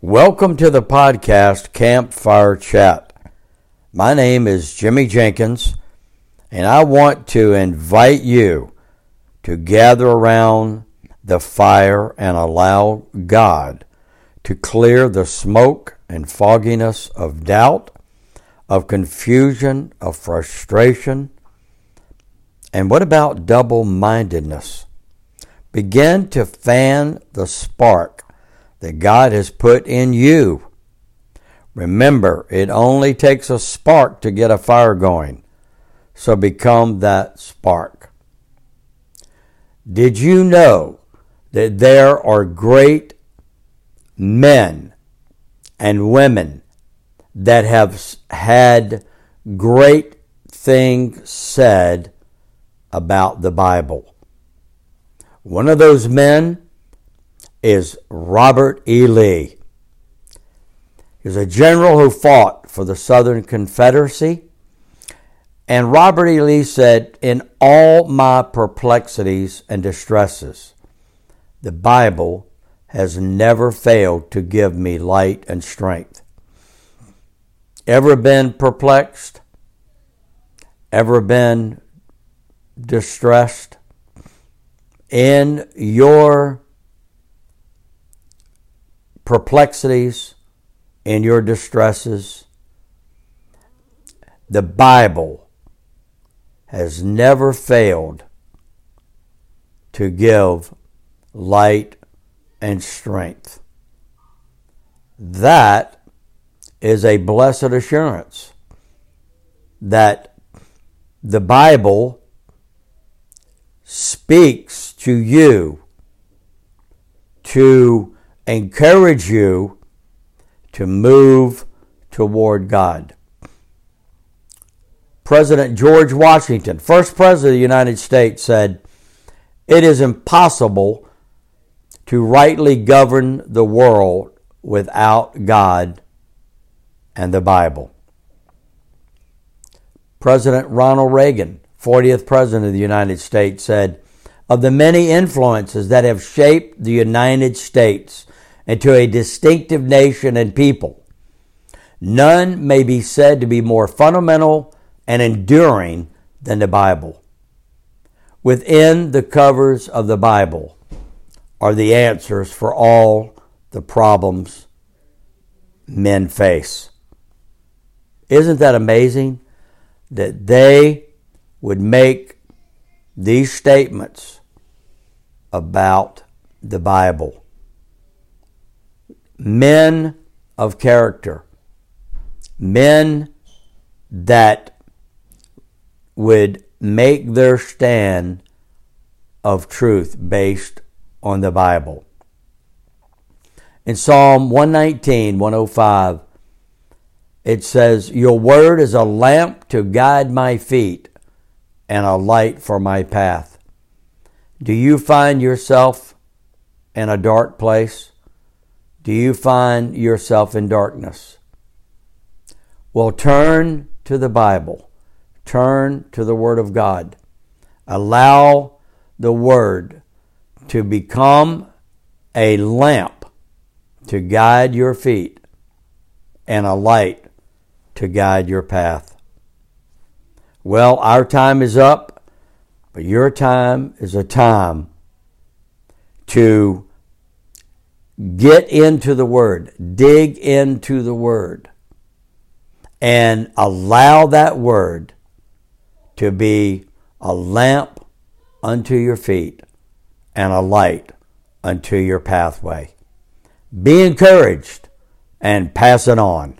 Welcome to the podcast Campfire Chat. My name is Jimmy Jenkins, and I want to invite you to gather around the fire and allow God to clear the smoke and fogginess of doubt, of confusion, of frustration. And what about double mindedness? Begin to fan the spark that God has put in you. Remember, it only takes a spark to get a fire going. So become that spark. Did you know that there are great men and women that have had great things said about the Bible? One of those men is Robert E. Lee. He was a general who fought for the Southern Confederacy. And Robert E. Lee said, In all my perplexities and distresses, the Bible has never failed to give me light and strength. Ever been perplexed? Ever been distressed? In your perplexities, in your distresses. The Bible has never failed to give light and strength. That is a blessed assurance that the Bible speaks to you to encourage you to move toward God. President George Washington, first president of the United States, said, It is impossible to rightly govern the world without God and the Bible. President Ronald Reagan, 40th President of the United States, said, Of the many influences that have shaped the United States into a distinctive nation and people. None may be said to be more fundamental and enduring than the Bible. Within the covers of the Bible are the answers for all the problems men face. Isn't that amazing that they would make these statements about the Bible? Men of character, men that would make their stand of truth based on the Bible. In Psalm 119, 105, it says, Your word is a lamp to guide my feet and a light for my path. Do you find yourself in a dark place? Do you find yourself in darkness? Well, turn to the Bible, turn to the Word of God. Allow the Word to become a lamp to guide your feet and a light to guide your path. Well, our time is up, but your time is a time to Get into the Word, dig into the Word, and allow that Word to be a lamp unto your feet and a light unto your pathway. Be encouraged and pass it on.